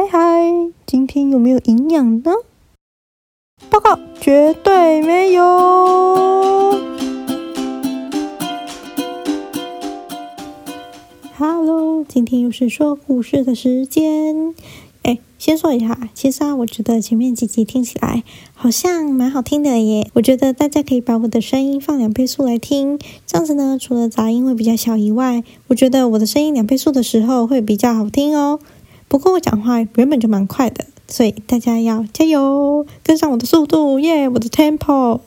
嗨嗨，今天有没有营养呢？报告，绝对没有。Hello，今天又是说故事的时间。哎，先说一下，其实啊，我觉得前面几集听起来好像蛮好听的耶。我觉得大家可以把我的声音放两倍速来听，这样子呢，除了杂音会比较小以外，我觉得我的声音两倍速的时候会比较好听哦。不过我讲话原本就蛮快的，所以大家要加油，跟上我的速度，耶！我的 tempo。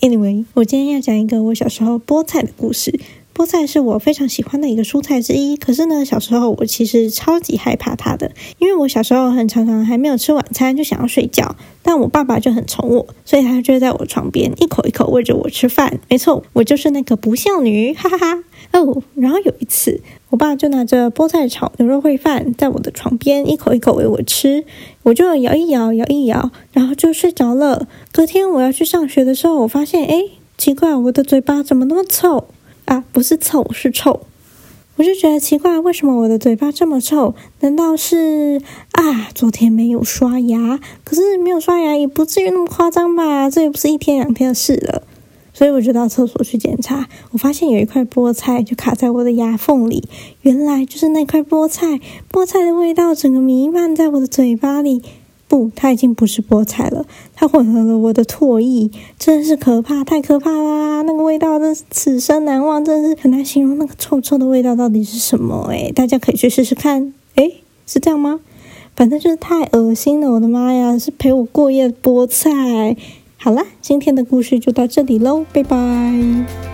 Anyway，我今天要讲一个我小时候菠菜的故事。菠菜是我非常喜欢的一个蔬菜之一，可是呢，小时候我其实超级害怕它的，因为我小时候很常常还没有吃晚餐就想要睡觉，但我爸爸就很宠我，所以他就在我床边一口一口喂着我吃饭。没错，我就是那个不孝女，哈哈哈。哦，然后有一次。我爸就拿着菠菜炒牛肉烩饭，在我的床边一口一口喂我吃，我就摇一摇，摇一摇，然后就睡着了。隔天我要去上学的时候，我发现，哎，奇怪，我的嘴巴怎么那么臭啊？不是臭，是臭。我就觉得奇怪，为什么我的嘴巴这么臭？难道是啊，昨天没有刷牙？可是没有刷牙也不至于那么夸张吧？这又不是一天两天的事了。所以我就到厕所去检查，我发现有一块菠菜就卡在我的牙缝里，原来就是那块菠菜，菠菜的味道整个弥漫在我的嘴巴里。不，它已经不是菠菜了，它混合了我的唾液，真是可怕，太可怕啦！那个味道真是此生难忘，真是很难形容那个臭臭的味道到底是什么。诶大家可以去试试看。诶是这样吗？反正就是太恶心了，我的妈呀，是陪我过夜的菠菜。好了，今天的故事就到这里喽，拜拜。